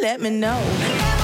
Let me know.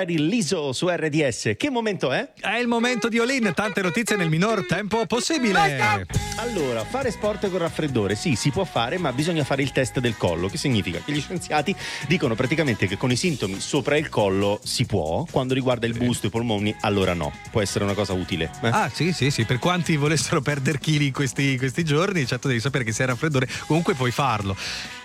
Ready Liso su RDS. Che momento è? È il momento di Olin, tante notizie nel minor tempo possibile. Allora, fare sport con raffreddore, sì, si può fare, ma bisogna fare il test del collo, che significa che gli scienziati dicono praticamente che con i sintomi sopra il collo si può, quando riguarda il busto e i polmoni, allora no. Può essere una cosa utile. Eh? Ah, sì, sì, sì, per quanti volessero perdere chili questi, questi giorni, certo devi sapere che se hai raffreddore, comunque puoi farlo.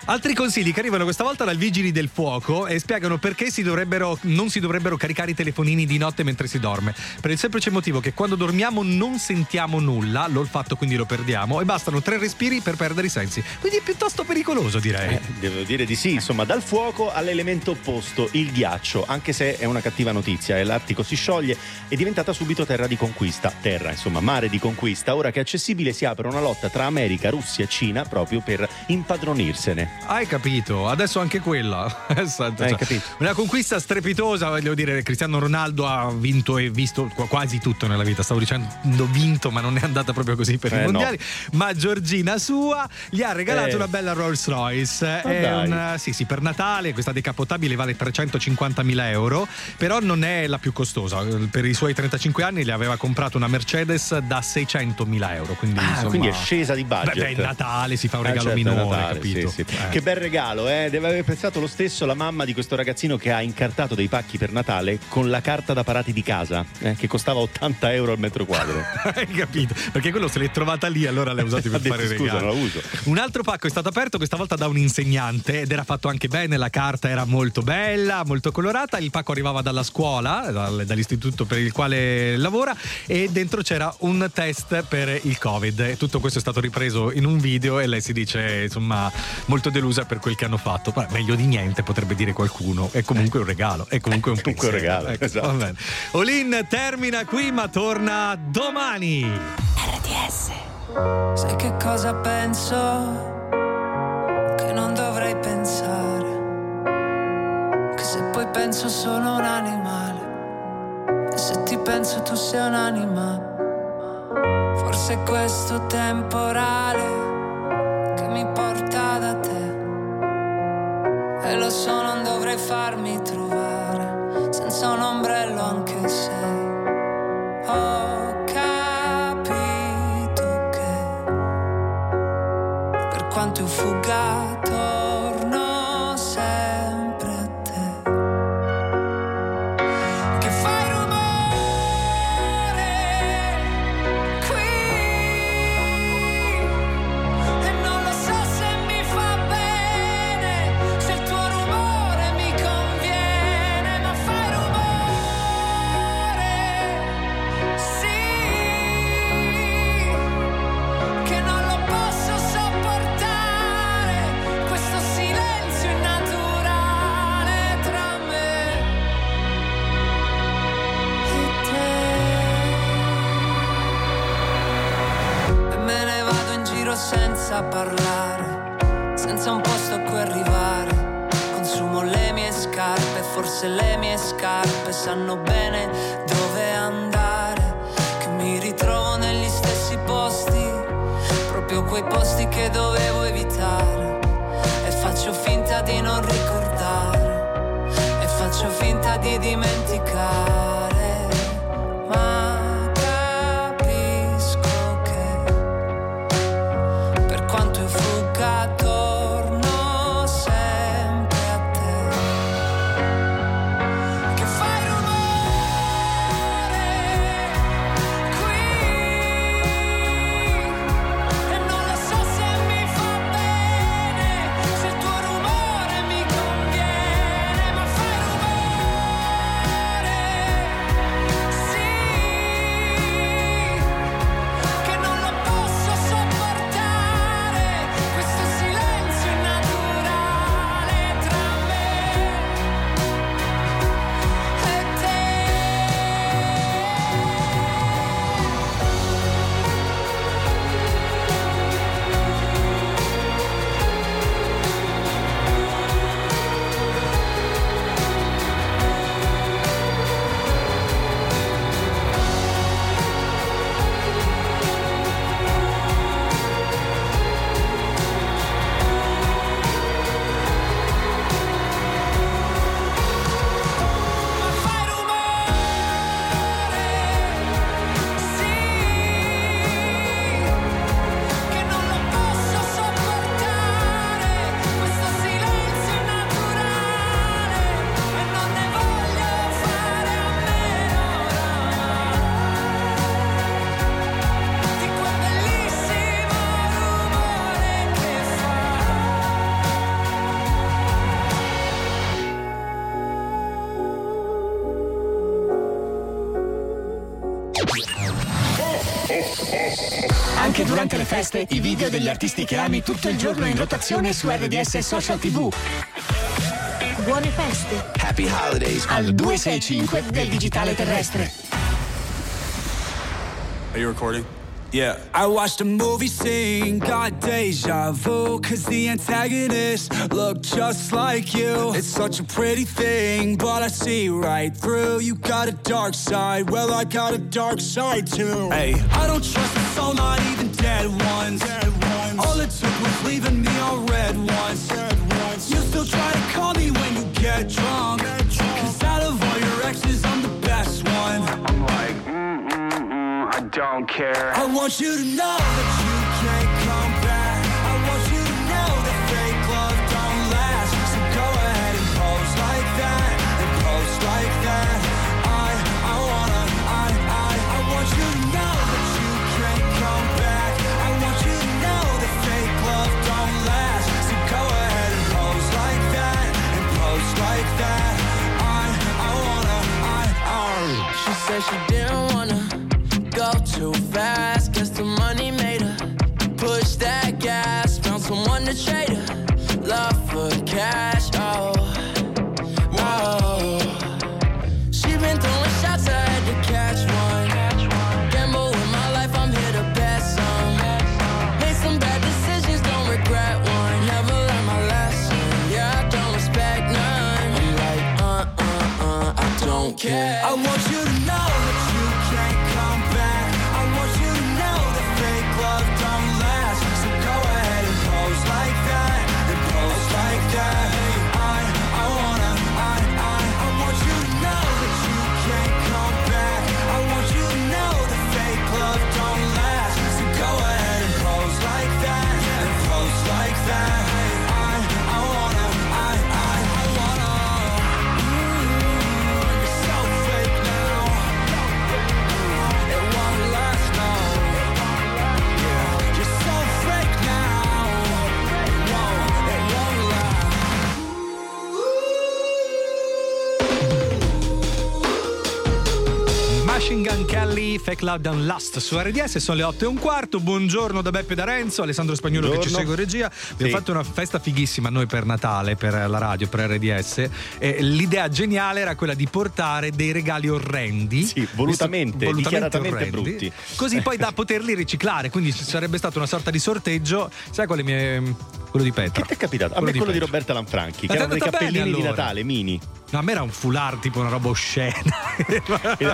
Altri consigli che arrivano questa volta dal Vigili del Fuoco e spiegano perché si non si dovrebbero caricare i telefonini di notte mentre si dorme. Per il semplice motivo che quando dormiamo non sentiamo nulla, l'olfatto quindi lo perdiamo e bastano tre respiri per perdere i sensi. Quindi è piuttosto pericoloso, direi. Eh, devo dire di sì, insomma, dal fuoco all'elemento opposto, il ghiaccio, anche se è una cattiva notizia, l'Artico si scioglie, è diventata subito terra di conquista, terra, insomma, mare di conquista. Ora che è accessibile si apre una lotta tra America, Russia e Cina proprio per impadronirsene. Hai capito, adesso anche quella. Esatto, Hai capito. Una conquista strepitosa, voglio dire, Cristiano Ronaldo ha vinto e visto quasi tutto nella vita. Stavo dicendo vinto, ma non è andata proprio così per eh, i mondiali. No. Ma Giorgina sua gli ha regalato eh. una bella Rolls Royce. Oh, è una, sì, sì, per Natale questa decapotabile vale 350.000 euro, però non è la più costosa. Per i suoi 35 anni le aveva comprato una Mercedes da 600.000 euro. Quindi, ah, insomma, quindi è scesa di budget. Beh, beh, Natale si fa un regalo eh, certo, minore, Natale, capito? Sì, sì. Che bel regalo, eh? Deve aver pensato lo stesso la mamma di questo ragazzino che ha incartato dei pacchi per Natale con la carta da parati di casa, eh? che costava 80 euro al metro quadro. Hai capito? Perché quello se l'è trovata lì, allora l'ha usata per fare detto. Scusa, non la uso. Un altro pacco è stato aperto questa volta da un insegnante ed era fatto anche bene, la carta era molto bella, molto colorata. Il pacco arrivava dalla scuola, dall'istituto per il quale lavora, e dentro c'era un test per il Covid. Tutto questo è stato ripreso in un video e lei si dice, insomma, molto delusa per quel che hanno fatto. Beh, meglio di niente, potrebbe dire qualcuno. È comunque un regalo. È comunque un, un regalo. Ecco, esatto. Olin termina qui, ma torna domani. RDS. Sai che cosa penso? Che non dovrei pensare. Che se poi penso sono un animale. E se ti penso tu sei un'anima. Forse questo temporale mi porta da te. E lo so, non dovrei farmi trovare senza un ombrello anche se ho capito che per quanto ho fugato feste i video degli artisti che ami tutto il giorno in rotazione su RDS Social TV. Buone feste. Happy Holidays al 265 del digitale terrestre. Are you recording? Yeah. I watched a movie scene, got deja vu, cause the antagonist looked just like you. It's such a pretty thing, but I see right through. You got a dark side, well, I got a dark side too. Hey, I don't trust a soul, not even dead ones. Dead ones. All it took was leaving me on red ones. Red ones. You still try to call me when you get drunk. Get drunk. Cause out of all your exes, I'm the best one. I'm like, mm, mm, mm, I don't care. I want you to know that she didn't Love and Lust su RDS, sono le 8 e un quarto. Buongiorno da Beppe D'Arenzo, Alessandro Spagnolo che ci Buongiorno. segue in regia. Abbiamo Sì. fatto una festa fighissima noi per Natale, per la radio, per RDS. E l'idea geniale era quella di portare dei regali orrendi. Sì, volutamente, dichiaratamente brutti. Così poi da poterli riciclare. Quindi ci sarebbe stata una sorta di sorteggio. Sai quale mi è. quello di Petra. Che ti è capitato? A me quello di Petra. Roberta Lanfranchi, che erano dei andata bene, cappellini di allora? Natale, mini. No, a me era un foulard, tipo una roba oscena.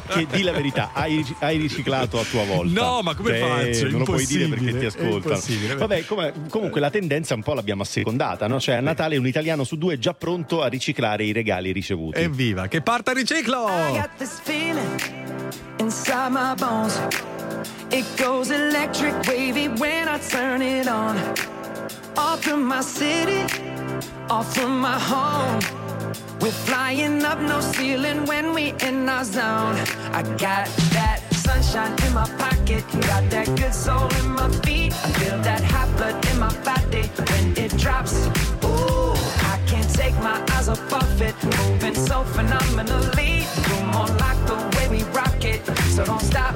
Che di la verità, hai, hai riciclato a tua volta. No, ma come Cioè, faccio? Non lo puoi dire perché ti ascoltano. Vabbè, come- comunque la tendenza un po' l'abbiamo assecondata, no? Cioè a Natale un italiano su due è già pronto a riciclare i regali ricevuti. Evviva, che parta il riciclo! I got this feeling inside my bones. It goes electric wavy when I turn it on. Off from my city, off from my home. We're flying up no ceiling when we in our zone. I got that sunshine in my pocket, got that good soul in my feet. I feel that hot blood in my body when it drops. Ooh, I can't take my eyes off of it, moving so phenomenally. Room on lock the way we rock it, so don't stop.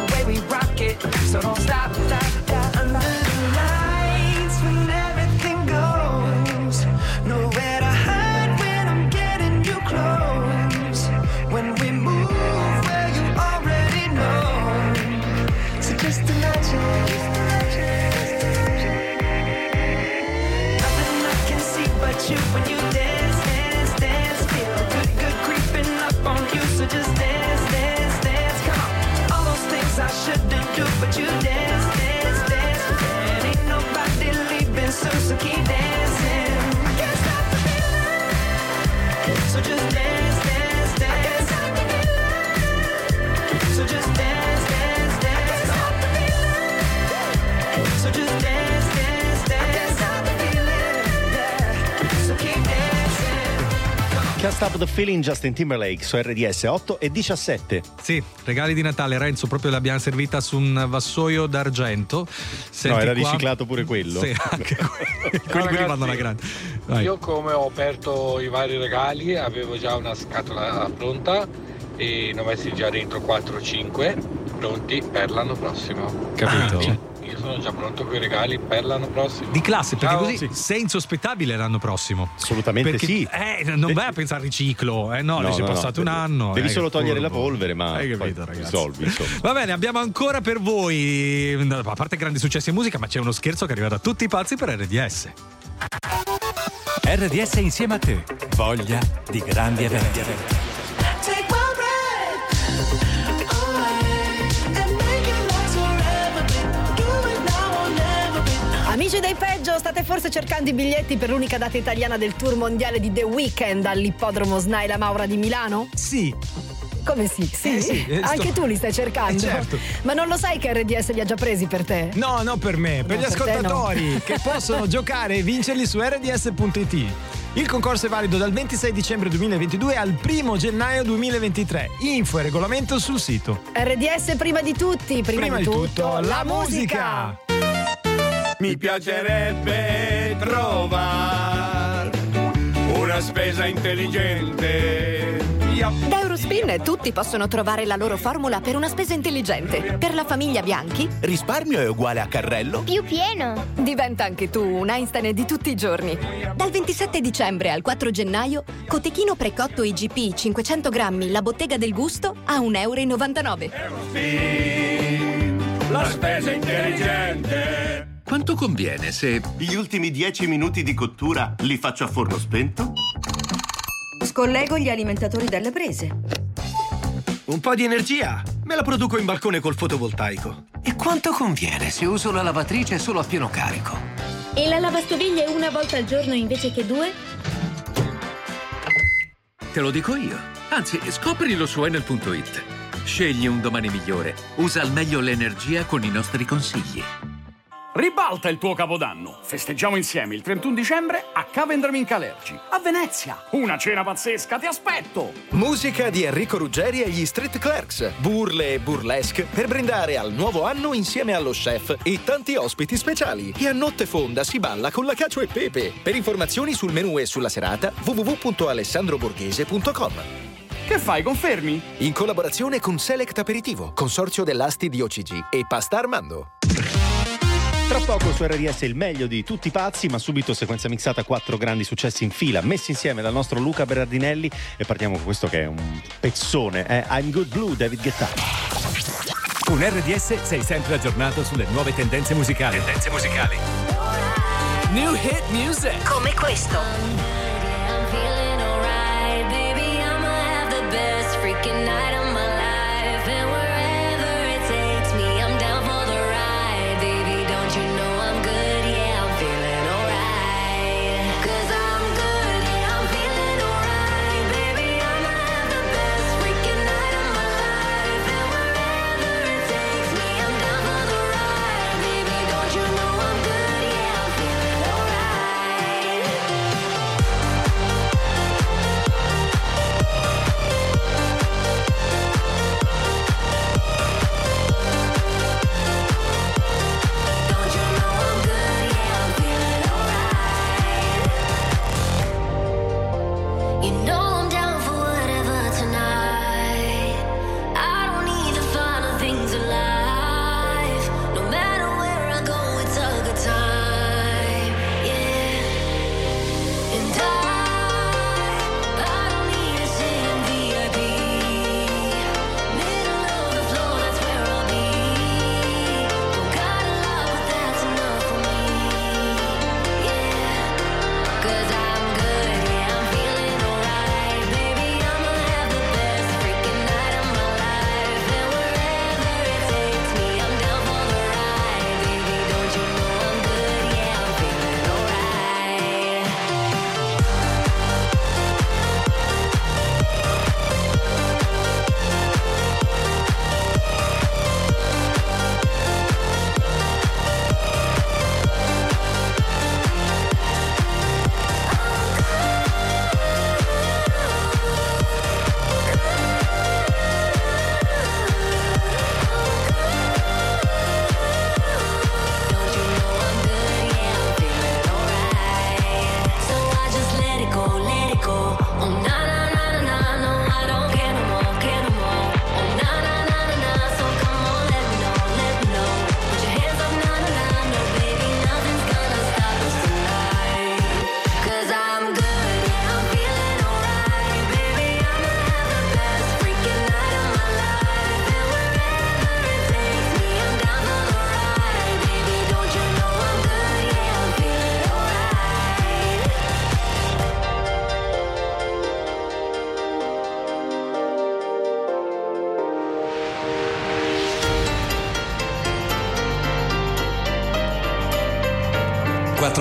so don't stop, stop, Stop the Feeling Justin Timberlake su RDS 8 e 17. Sì, regali di Natale, Renzo, proprio l'abbiamo servita su un vassoio d'argento. Senti no, era qua... riciclato pure quello. Sì, anche quelli, quelli vanno alla grande. Vai. Io come ho aperto i vari regali avevo già una scatola pronta e ne ho messi già dentro 4-5 pronti per l'anno prossimo. Capito? Ah, cioè io sono già pronto con i regali per l'anno prossimo. Di classe, perché Ciao. così sì. sei insospettabile l'anno prossimo. Assolutamente perché, sì. Eh, non vai a pensare al riciclo, eh no, no ci è no, passato no. un anno. Devi eh, solo togliere la polvere, ma hai capito, ragazzi. risolvi. Insomma. Va bene, abbiamo ancora per voi, a parte grandi successi in musica, ma c'è uno scherzo che arriva da tutti i pazzi per RDS. RDS insieme a te. Voglia di grandi eventi. Dei peggio, state forse cercando i biglietti per l'unica data italiana del tour mondiale di The Weeknd all'ippodromo Snaila Maura di Milano? Sì. Come sì? Sì, eh sì eh, anche tu li stai cercando. Eh certo. Ma non lo sai che RDS li ha già presi per te? No, no per me, per no, gli per ascoltatori no. che possono giocare e vincerli su rds.it. Il concorso è valido dal 26 dicembre 2022 al 1 gennaio 2023. Info e regolamento sul sito. RDS prima di tutti, prima, prima di, tutto, tutto la musica. Mi piacerebbe trovare una spesa intelligente. Da Eurospin tutti possono trovare la loro formula per una spesa intelligente. Per la famiglia Bianchi, risparmio è uguale a carrello più pieno. Diventa anche tu un Einstein di tutti i giorni. Dal 27 dicembre al 4 gennaio, cotechino precotto IGP 500 grammi, la bottega del gusto a 1,99 euro. Eurospin, la spesa intelligente. Quanto conviene se... Gli ultimi 10 minuti di cottura li faccio a forno spento? Scollego gli alimentatori dalle prese. Un po' di energia me la produco in balcone col fotovoltaico. E quanto conviene se uso la lavatrice solo a pieno carico? E la lavastoviglie una volta al giorno invece che due? Te lo dico io. Anzi, scoprilo su enel.it. Scegli un domani migliore. Usa al meglio l'energia con i nostri consigli. Ribalta il tuo capodanno. Festeggiamo insieme il 31 dicembre a Cavendram Calerci, a Venezia. Una cena pazzesca, ti aspetto! Musica di Enrico Ruggeri e gli Street Clerks, burle e burlesque per brindare al nuovo anno insieme allo chef e tanti ospiti speciali. E a notte fonda si balla con la cacio e pepe. Per informazioni sul menù e sulla serata www.alessandroborghese.com. Che fai, confermi? In collaborazione con Select Aperitivo, consorzio dell'Asti di OCG e Pasta Armando. Tra poco su RDS il meglio di tutti i pazzi, ma subito sequenza mixata quattro grandi successi in fila, messi insieme dal nostro Luca Berardinelli e partiamo con questo che è un pezzone, è I'm Good Blue, David Guetta. Con RDS sei sempre aggiornato sulle nuove tendenze musicali. Tendenze musicali. New hit music. Come questo. I'm feeling alright, baby,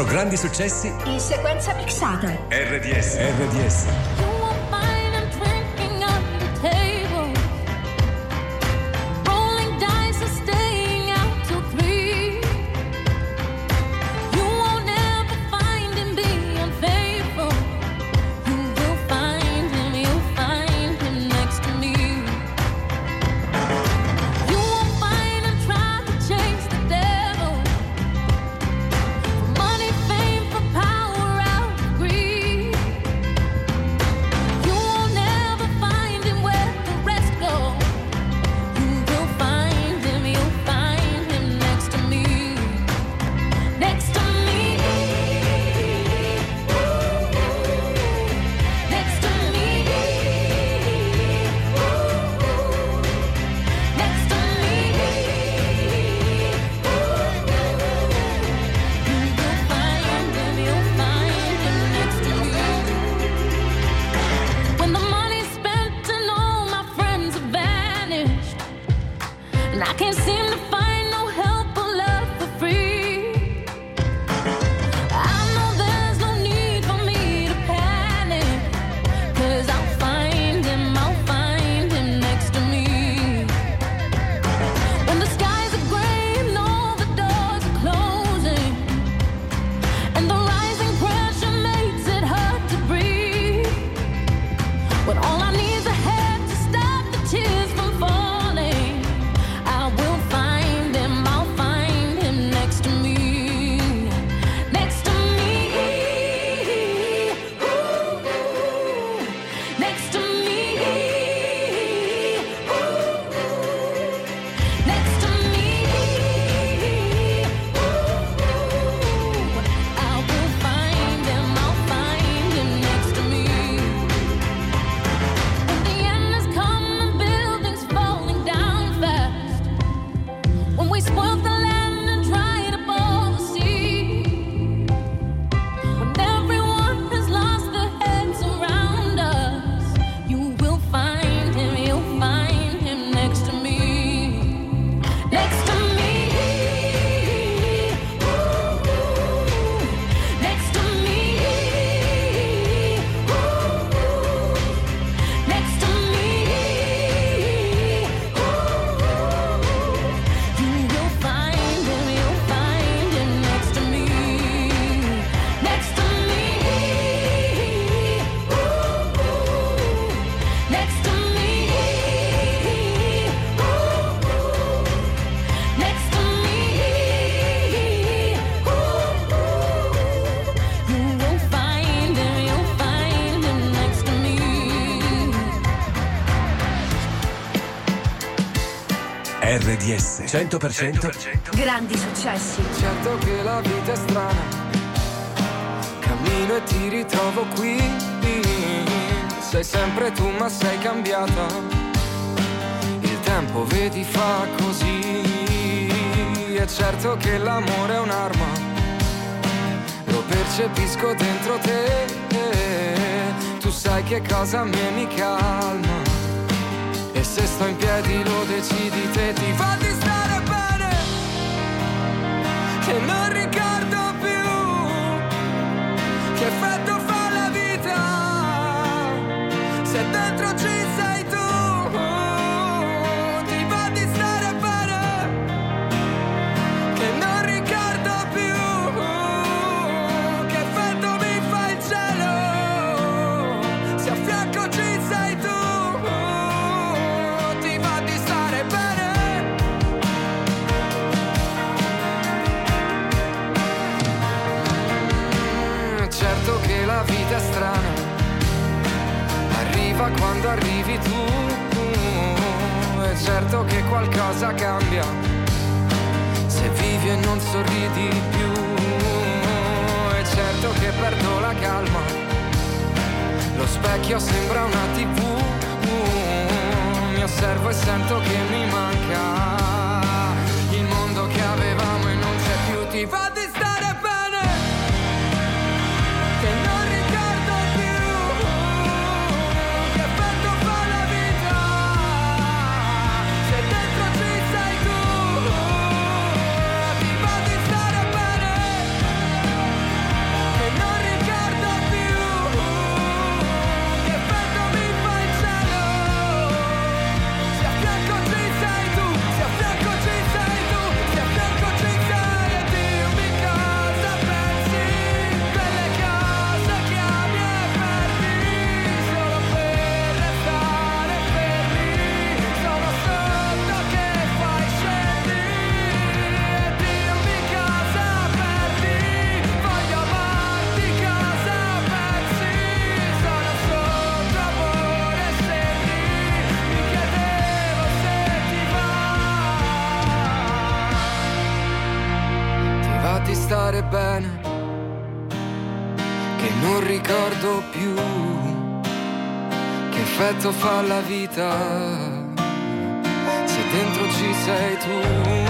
grandi successi in sequenza mixata. RDS, RDS. 100%, 100%. Grandi successi. Certo che la vita è strana. Cammino e ti ritrovo qui. Sei sempre tu, ma sei cambiata. Il tempo, vedi, fa così. È certo che l'amore è un'arma. Lo percepisco dentro te. Tu sai che cosa a me mi calma. E se sto in piedi lo decidi te, ti fa di se recuerdo. la vita è strana, arriva quando arrivi tu, è certo che qualcosa cambia, se vivi e non sorridi più, è certo che perdo la calma, lo specchio sembra una tv, mi osservo e sento che mi manca. ricordo più che effetto fa la vita se dentro ci sei tu.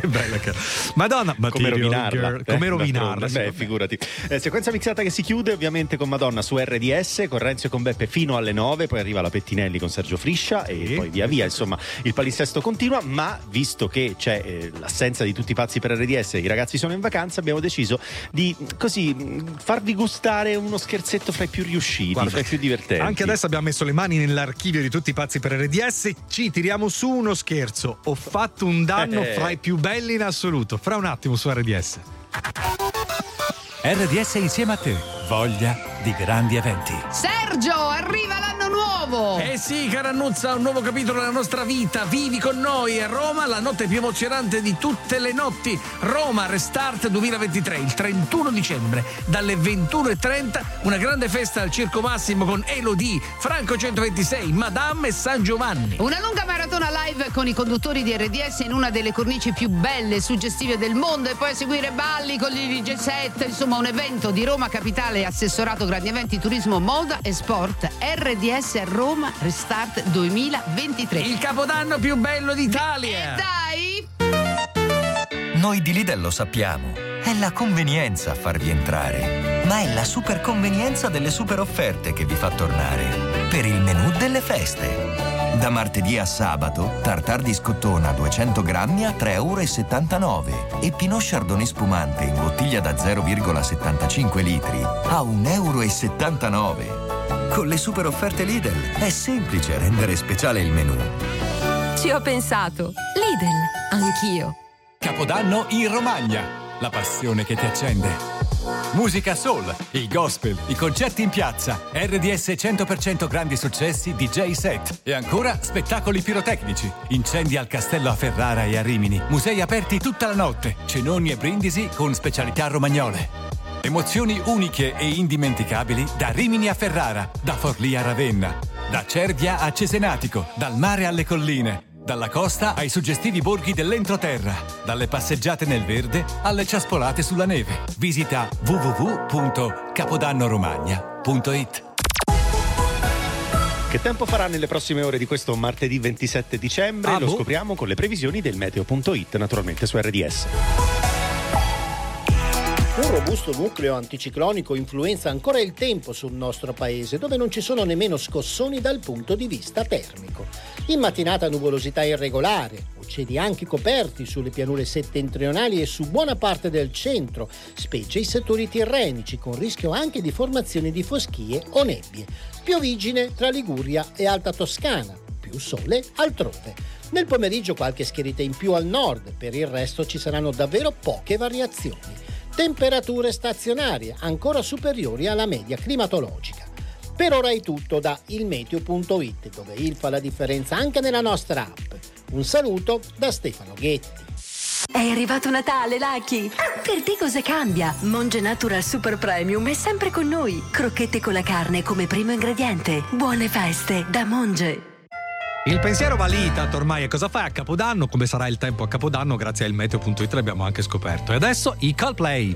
Che bella che... Madonna, come Material rovinarla. Girl, eh, come rovinarla. sì, Beh, figurati. Eh, sequenza mixata che si chiude ovviamente con Madonna su RDS, con Renzo e con Beppe fino alle 9, poi arriva la Pettinelli con Sergio Friscia e poi via via. Insomma, il palinsesto continua, ma visto che c'è eh, l'assenza di tutti i pazzi per RDS e i ragazzi sono in vacanza, abbiamo deciso di così farvi gustare uno scherzetto fra i più riusciti, Guarda, fra i più divertenti. Anche adesso abbiamo messo le mani nell'archivio di tutti i pazzi per RDS. Ci tiriamo su uno scherzo. Ho fatto un danno Eh. fra i più belli in assoluto. Fra un attimo su RDS. RDS insieme a te. Voglia di grandi eventi. Sergio, arriva l'anno nuovo! Eh sì, cara Annuzza, un nuovo capitolo della nostra vita. Vivi con noi a Roma, la notte più emozionante di tutte le notti. Roma Restart 2023, il 31 dicembre, dalle 21.30, una grande festa al Circo Massimo con Elodie, Franco 126, Madame e San Giovanni. Una lunga maratona live con i conduttori di RDS in una delle cornici più belle e suggestive del mondo e poi a seguire balli con gli DJ set, insomma un evento di Roma Capitale assessorato grandi eventi turismo moda e sport RDS Roma Restart 2023. Il capodanno più bello d'Italia! Dai! Noi di Lidl lo sappiamo. È la convenienza a farvi entrare. Ma è la super convenienza delle super offerte che vi fa tornare. Per il menù delle feste. Da martedì a sabato, tartar di scottona 200 grammi a 3,79 euro e Pinot Chardonnay spumante in bottiglia da 0,75 litri a 1,79 euro. Con le super offerte Lidl è semplice rendere speciale il menù. Ci ho pensato. Lidl, anch'io. Capodanno in Romagna. La passione che ti accende. Musica soul, il gospel, i concerti in piazza, RDS 100% grandi successi, DJ set e ancora spettacoli pirotecnici, incendi al castello a Ferrara e a Rimini, musei aperti tutta la notte, cenoni e brindisi con specialità romagnole. Emozioni uniche e indimenticabili da Rimini a Ferrara, da Forlì a Ravenna, da Cervia a Cesenatico, dal mare alle colline, dalla costa ai suggestivi borghi dell'entroterra, dalle passeggiate nel verde alle ciaspolate sulla neve. Visita www.capodannoromagna.it Che tempo farà nelle prossime ore di questo martedì 27 dicembre? Ah, Lo boh. scopriamo con le previsioni del meteo.it, naturalmente su RDS. Un robusto nucleo anticiclonico influenza ancora il tempo sul nostro paese, dove non ci sono nemmeno scossoni dal punto di vista termico. In mattinata nuvolosità irregolare, cieli anche coperti sulle pianure settentrionali e su buona parte del centro, specie i settori tirrenici, con rischio anche di formazione di foschie o nebbie. Piovigine tra Liguria e Alta Toscana, più sole altrove. Nel pomeriggio qualche schierita in più al nord, per il resto ci saranno davvero poche variazioni. Temperature stazionarie ancora superiori alla media climatologica. Per ora è tutto da ilmeteo.it dove il fa la differenza anche nella nostra app. Un saluto da Stefano Ghetti. È arrivato Natale, Lucky! Per te cosa cambia? Monge Natural Super Premium è sempre con noi. Crocchette con la carne come primo ingrediente. Buone feste da Monge. Il pensiero va lì, tanto ormai e cosa fai a Capodanno? Come sarà il tempo a Capodanno? Grazie a ilmeteo.it l'abbiamo anche scoperto. E adesso i Coldplay.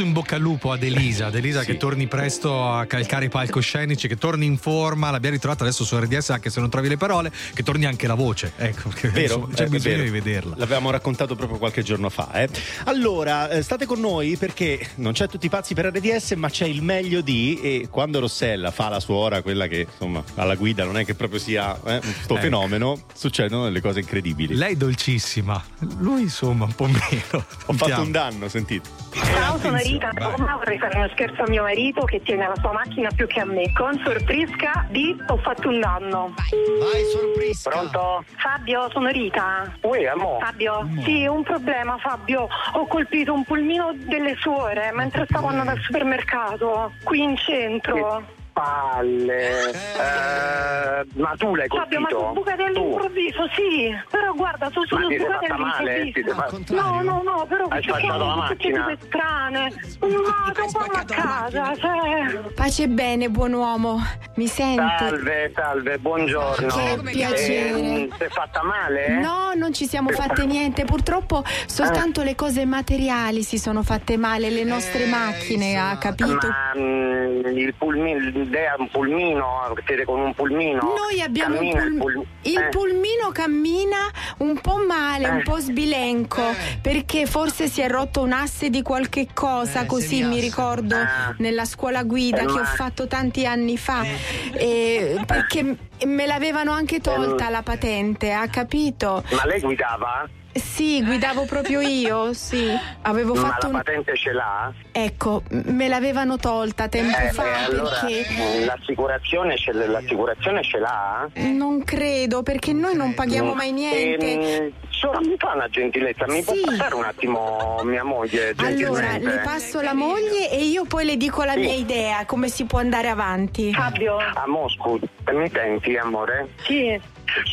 Grosso in bocca al lupo ad Elisa. Ad Elisa che torni presto a calcare i palcoscenici, che torni in forma. L'abbiamo ritrovata adesso su RDS, anche se non trovi le parole, che torni anche la voce. Ecco, Vero? insomma, c'è Eh, bisogno vero. di vederla. L'avevamo raccontato proprio qualche giorno fa. eh. Allora, eh, state con noi perché non c'è tutti i pazzi per RDS, ma c'è il meglio di. E quando Rossella fa la suora, quella che insomma alla guida non è che proprio sia eh, questo Ecco. fenomeno, succedono delle cose incredibili. Lei è dolcissima, lui insomma un po' meno. Ho fatto un danno, sentite. Ciao, sono Rita. Roma, vorrei fare uno scherzo a mio marito che tiene la sua macchina più che a me. Con sorpresca di ho fatto un danno. Vai, sorpresa. Pronto? Fabio, sono Rita. Ui, amo. Fabio, sì, un problema, Fabio. Ho colpito un pulmino delle suore mentre stavo andando al supermercato, qui in centro. Palle. Eh, ma tu l'hai Fabio, ma colpito? tu bucate all'improvviso, sì. Però guarda, Ma sono sei bucate fatta male? Ti sei all'improvviso. fa- No, no, no, però Hai queste sfasciato la sono tutte macchina? cose strane. No, torniamo a casa, cioè. Pace e bene, buon uomo. Mi sente? Salve, salve, buongiorno. Che piacere. Eh, ti sei fatta male? No, non ci siamo fatte niente. Purtroppo soltanto le cose materiali si sono fatte male, le nostre macchine, ha capito? Ma mm, il pulmino, l'idea è un pulmino, siete con un pulmino? Noi abbiamo un Cammina il pul- pul- il eh. pulmino cammina un po' male, un Eh. po' sbilenco, perché forse si è rotto un asse di qualche cosa, così mi ricordo Ah. nella scuola guida Eh, che ho fatto tanti anni fa, perché me l'avevano anche tolta la patente, ha capito? Ma lei guidava? Sì, guidavo proprio io, sì. Avevo Ma fatto la un... patente ce l'ha? Ecco, me l'avevano tolta tempo Eh, fa eh, allora perché... l'assicurazione, ce, l'assicurazione ce l'ha? Non credo, perché noi non paghiamo mai niente. Ehm, solo mi fa una gentilezza, mi può Sì. passare un attimo mia moglie Allora, le passo la moglie e io poi le dico la Sì. mia idea, come si può andare avanti. Fabio. A Mosco, mi senti amore? Sì.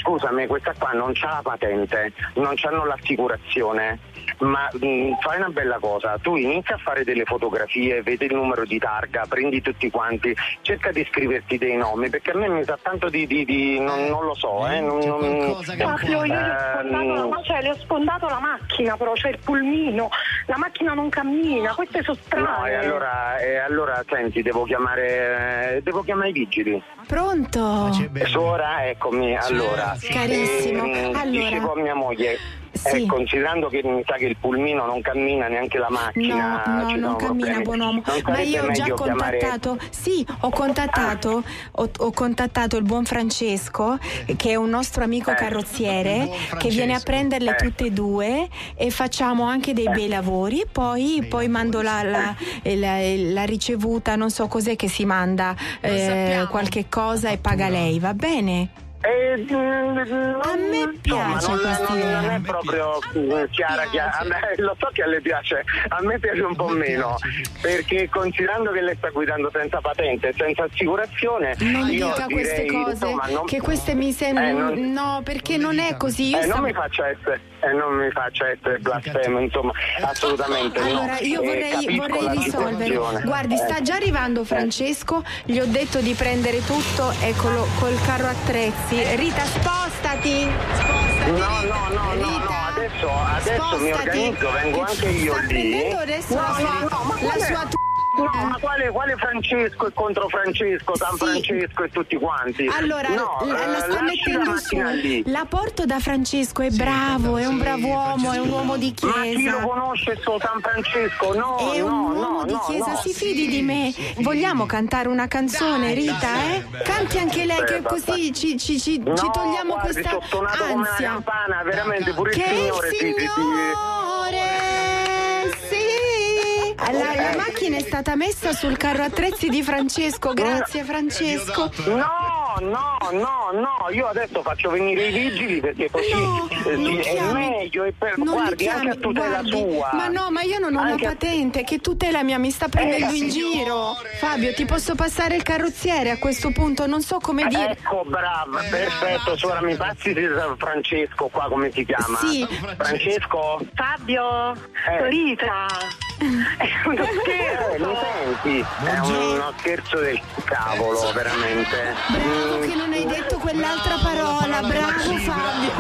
Scusami, questa qua non c'ha la patente, non c'hanno l'assicurazione, ma mh, fai una bella cosa, tu inizia a fare delle fotografie, vedi il numero di targa, prendi tutti quanti, cerca di scriverti dei nomi, perché a me mi sa tanto di... di- di- non, non lo so, eh, non, non- Fabio, io Ehm, ma- cioè, le ho sfondato la macchina, però c'è il pulmino, la macchina non cammina, queste sono strane. No, e allora, e allora senti, devo chiamare, devo chiamare i vigili. Pronto? Suora, eccomi, allora. Carissimo, ehm, allora- Dicevo a mia moglie, Sì. eh, considerando che mi sa che il pulmino non cammina neanche la macchina. No, no, ci non cammina, problemi. buon uomo. Ma io ho già meglio chiamare- contattato, sì, ho contattato, ho, ho contattato il buon Francesco, che è un nostro amico Eh. carrozziere, che viene a prenderle Eh. tutte e due e facciamo anche dei bei lavori. Poi, poi mando la, la- la- la ricevuta, non so cos'è che si manda, eh, qualche cosa e paga lei, va bene? Eh, A me piace non, questa non- idea. non è proprio chiara, chiara. A me- lo so che a lei piace, a me piace un po' meno, perché considerando che lei sta guidando senza patente, senza assicurazione, Non io dica queste direi, cose, insomma, non- che queste mi sembrano. Eh, non- No, perché non è così. Io Eh, non stavo- mi faccia essere, eh, non mi faccia essere blasfemo, insomma, assolutamente no. Allora, io Eh, vorrei, capisco vorrei risolvere. Guardi, Eh. sta già arrivando Francesco. Gli ho detto di prendere tutto, eccolo, col carro attrezzi. Rita, spostati! Spostati! No, no, no, no, no, adesso, adesso mi organizzo, vengo anche io Sta lì. prendendo adesso no, la no, no, la sua No, ma quale, quale Francesco e contro Francesco, San Sì. Francesco e tutti quanti? Allora, no, la, la eh, sta lasci la mettendo su. macchina lì. La porto da Francesco, è bravo, è un brav'uomo, è un uomo di Ma chi chiesa. lo conosce sto San Francesco? No, È no, un no, uomo di no, chiesa, no. si fidi di me. Vogliamo cantare una canzone, Rita, eh? Canti anche lei, che Eh, vabbè. così ci, ci- ci- No, ci togliamo guardi, questa ansia. campana, veramente, pure il Che Signore il si- si- si- Signore, sì. La, la macchina è stata messa sul carro attrezzi di Francesco, grazie Francesco. No, no, no, no, io adesso faccio venire i vigili perché così No, eh, è chiami. meglio e per, Non li guardi chiami, anche a tutela guardi. sua. Ma no, ma io non ho Anche la a- patente, che tutela mia mi sta prendendo Eh, in giro. Fabio, ti posso passare il carrozziere a questo punto? Non so come dire. Ecco, brava, perfetto, suora mi passi di San Francesco qua come si chiama? Sì. Francesco? Fabio, Eh. È uno Eh, mi scherzo. sì, è uno scherzo del cavolo, veramente. Bravo che non hai detto quell'altra parola, bravo Fabio.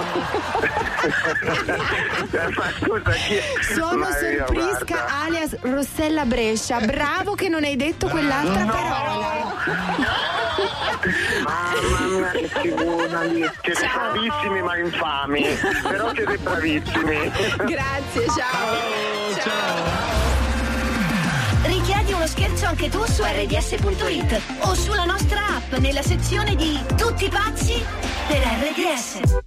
Ma scusa, chi è? Sono Ma io, sorprisca guarda. alias Rossella Brescia, bravo che non hai detto quell'altra parola. Mamma mia, che lì. Siete bravissimi ma infami. Però siete bravissimi. Grazie, ciao. Richiedi uno scherzo anche tu su rds.it o sulla nostra app nella sezione di Tutti pazzi per RDS.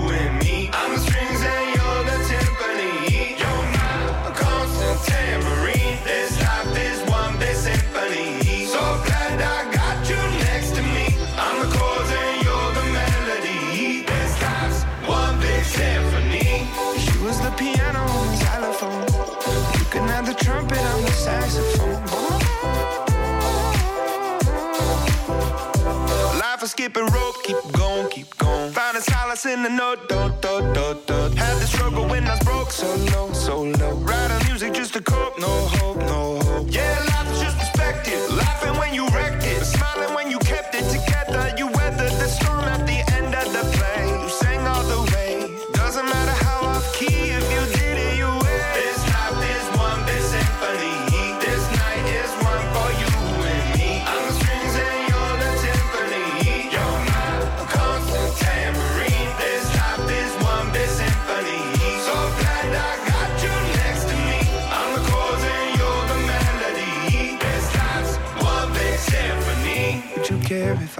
skipping rope, keep going, keep going. Finding solace in the note, dot, dot, dot, dot. Had the struggle when I was broke, so low, so low. Writing music just to cope, no hope, no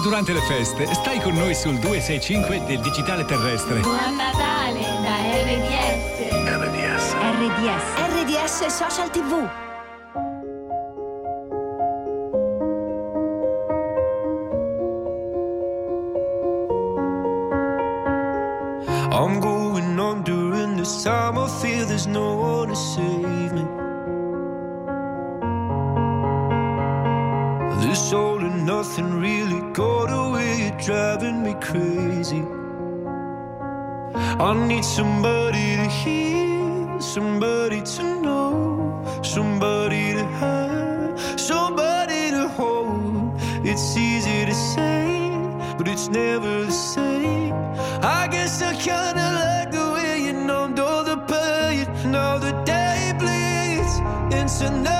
durante le feste stai con noi sul 265 del digitale terrestre. Buon Natale da RDS. RDS. RDS. RDS Social TV. I need somebody to hear, somebody to know, somebody to have, somebody to hold. It's easy to say, but it's never the same. I guess I kinda like the way you numbed all the pain. Now the day bleeds into nightfall,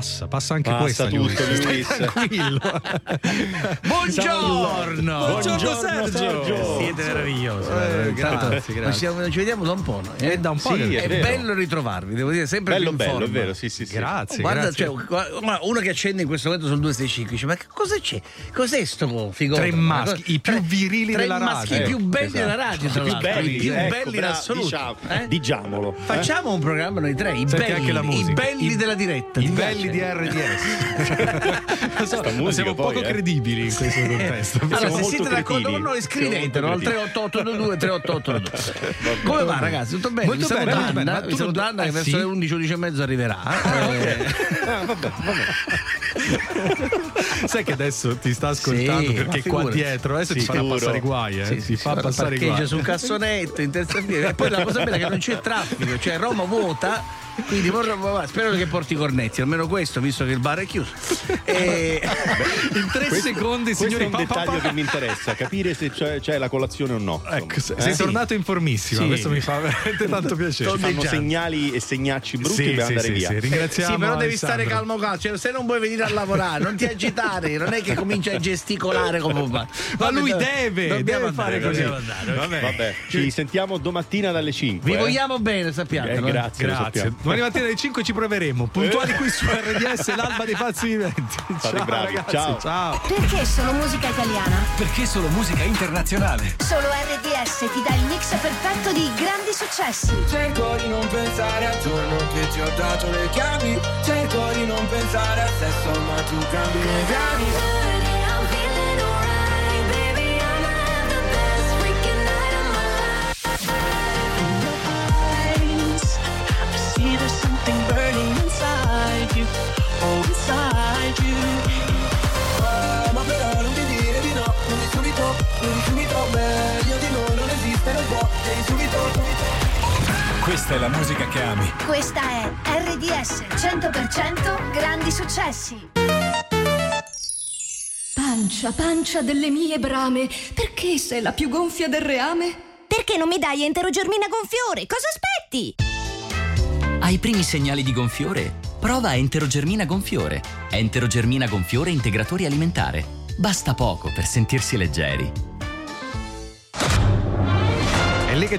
passa, passa anche Passa questa. tutto, Luis. Stai tranquillo. Buongiorno! Buongiorno, Sergio. Siete meravigliosi. Eh, grazie, grazie, grazie. siamo- ci vediamo da un po', noi, eh? Eh, da un po', Sì, è è, vero. bello ritrovarvi, devo dire, sempre Bello, più in bello, forma. è vero, sì, sì, sì. Grazie, Guarda, grazie. cioè, uno che accende in questo momento sul 265 dice: Ma che cosa c'è? Cos'è sto figotto? Tre maschi, i più Tre- virili tre della maschi radio. più belli Esatto. della radio, tra I più l'altro. belli, i più ecco, belli in assoluto. diciamo, eh? Diciamolo. eh? Facciamo un programma noi tre, i belli, i belli I- della diretta. I belli? Di RDS. So, musica siamo poi, poco eh. credibili in questo contesto. Allora, Siamo se siete d'accordo con noi, scrivetelo al molto 3882 3882. Come va, ragazzi? Tutto bene? Molto bene, Anna, bene. Ma tu saluto non- Anna che eh, verso sì? le 11, 11 e mezzo arriverà. Eh, Ah, vabbè, vabbè. Sai che adesso ti sta ascoltando Sì, perché qua dietro adesso ti farà Sicuro. passare guai, eh. Sì, ti sì, fa sì, passare parcheggia guai. su un cassonetto in terza fila e poi la cosa bella è che non c'è traffico cioè Roma vuota quindi va- spero che porti i cornetti almeno questo visto che il bar è chiuso e... In tre Questo- secondi, questo signori, è un pa- pa- dettaglio pa- che mi interessa, capire se c'è, c'è la colazione o no. Ecco, insomma. sei Eh? tornato informissimo, Sì. questo mi fa veramente tanto piacere. Ci fanno segnali e segnacci brutti Sì, per sì, andare sì, via. sì, ringraziamo sì, però devi Alessandro. stare calmo, calmo. Cioè, se non vuoi venire a lavorare, non ti agitare, non è che cominci a gesticolare come un Ma lui deve, dobbiamo deve fare così. andare, ok. Vabbè. Vabbè, ci sentiamo domattina dalle 5. Vi vogliamo bene, sappiate. Eh, no? grazie, lo Grazie. Domani mattina alle 5 ci proveremo. Puntuali qui su RDS, l'alba dei pazzi viventi. Ciao, bravi. ragazzi. Ciao. Ciao. Perché solo musica italiana? Perché solo musica internazionale? Solo RDS ti dà il mix perfetto di grandi successi. Cerco di non pensare al giorno che ti ho dato le chiavi Cerco di non pensare al sesso ma tu cambi i miei oh inside you. Ah, Ma però non ti dire di no, non di subito, non di subito Meglio di noi non esiste, non può, devi subito, subito Questa è la musica che ami. Questa è RDS 100% grandi successi. Pancia, pancia delle mie brame, perché sei la più gonfia del reame? Perché non mi dai enterogermina gonfiore? Cosa aspetti? Ai primi segnali di gonfiore, prova Enterogermina Gonfiore. Enterogermina Gonfiore Integratore Alimentare. Basta poco per sentirsi leggeri. È lì che ci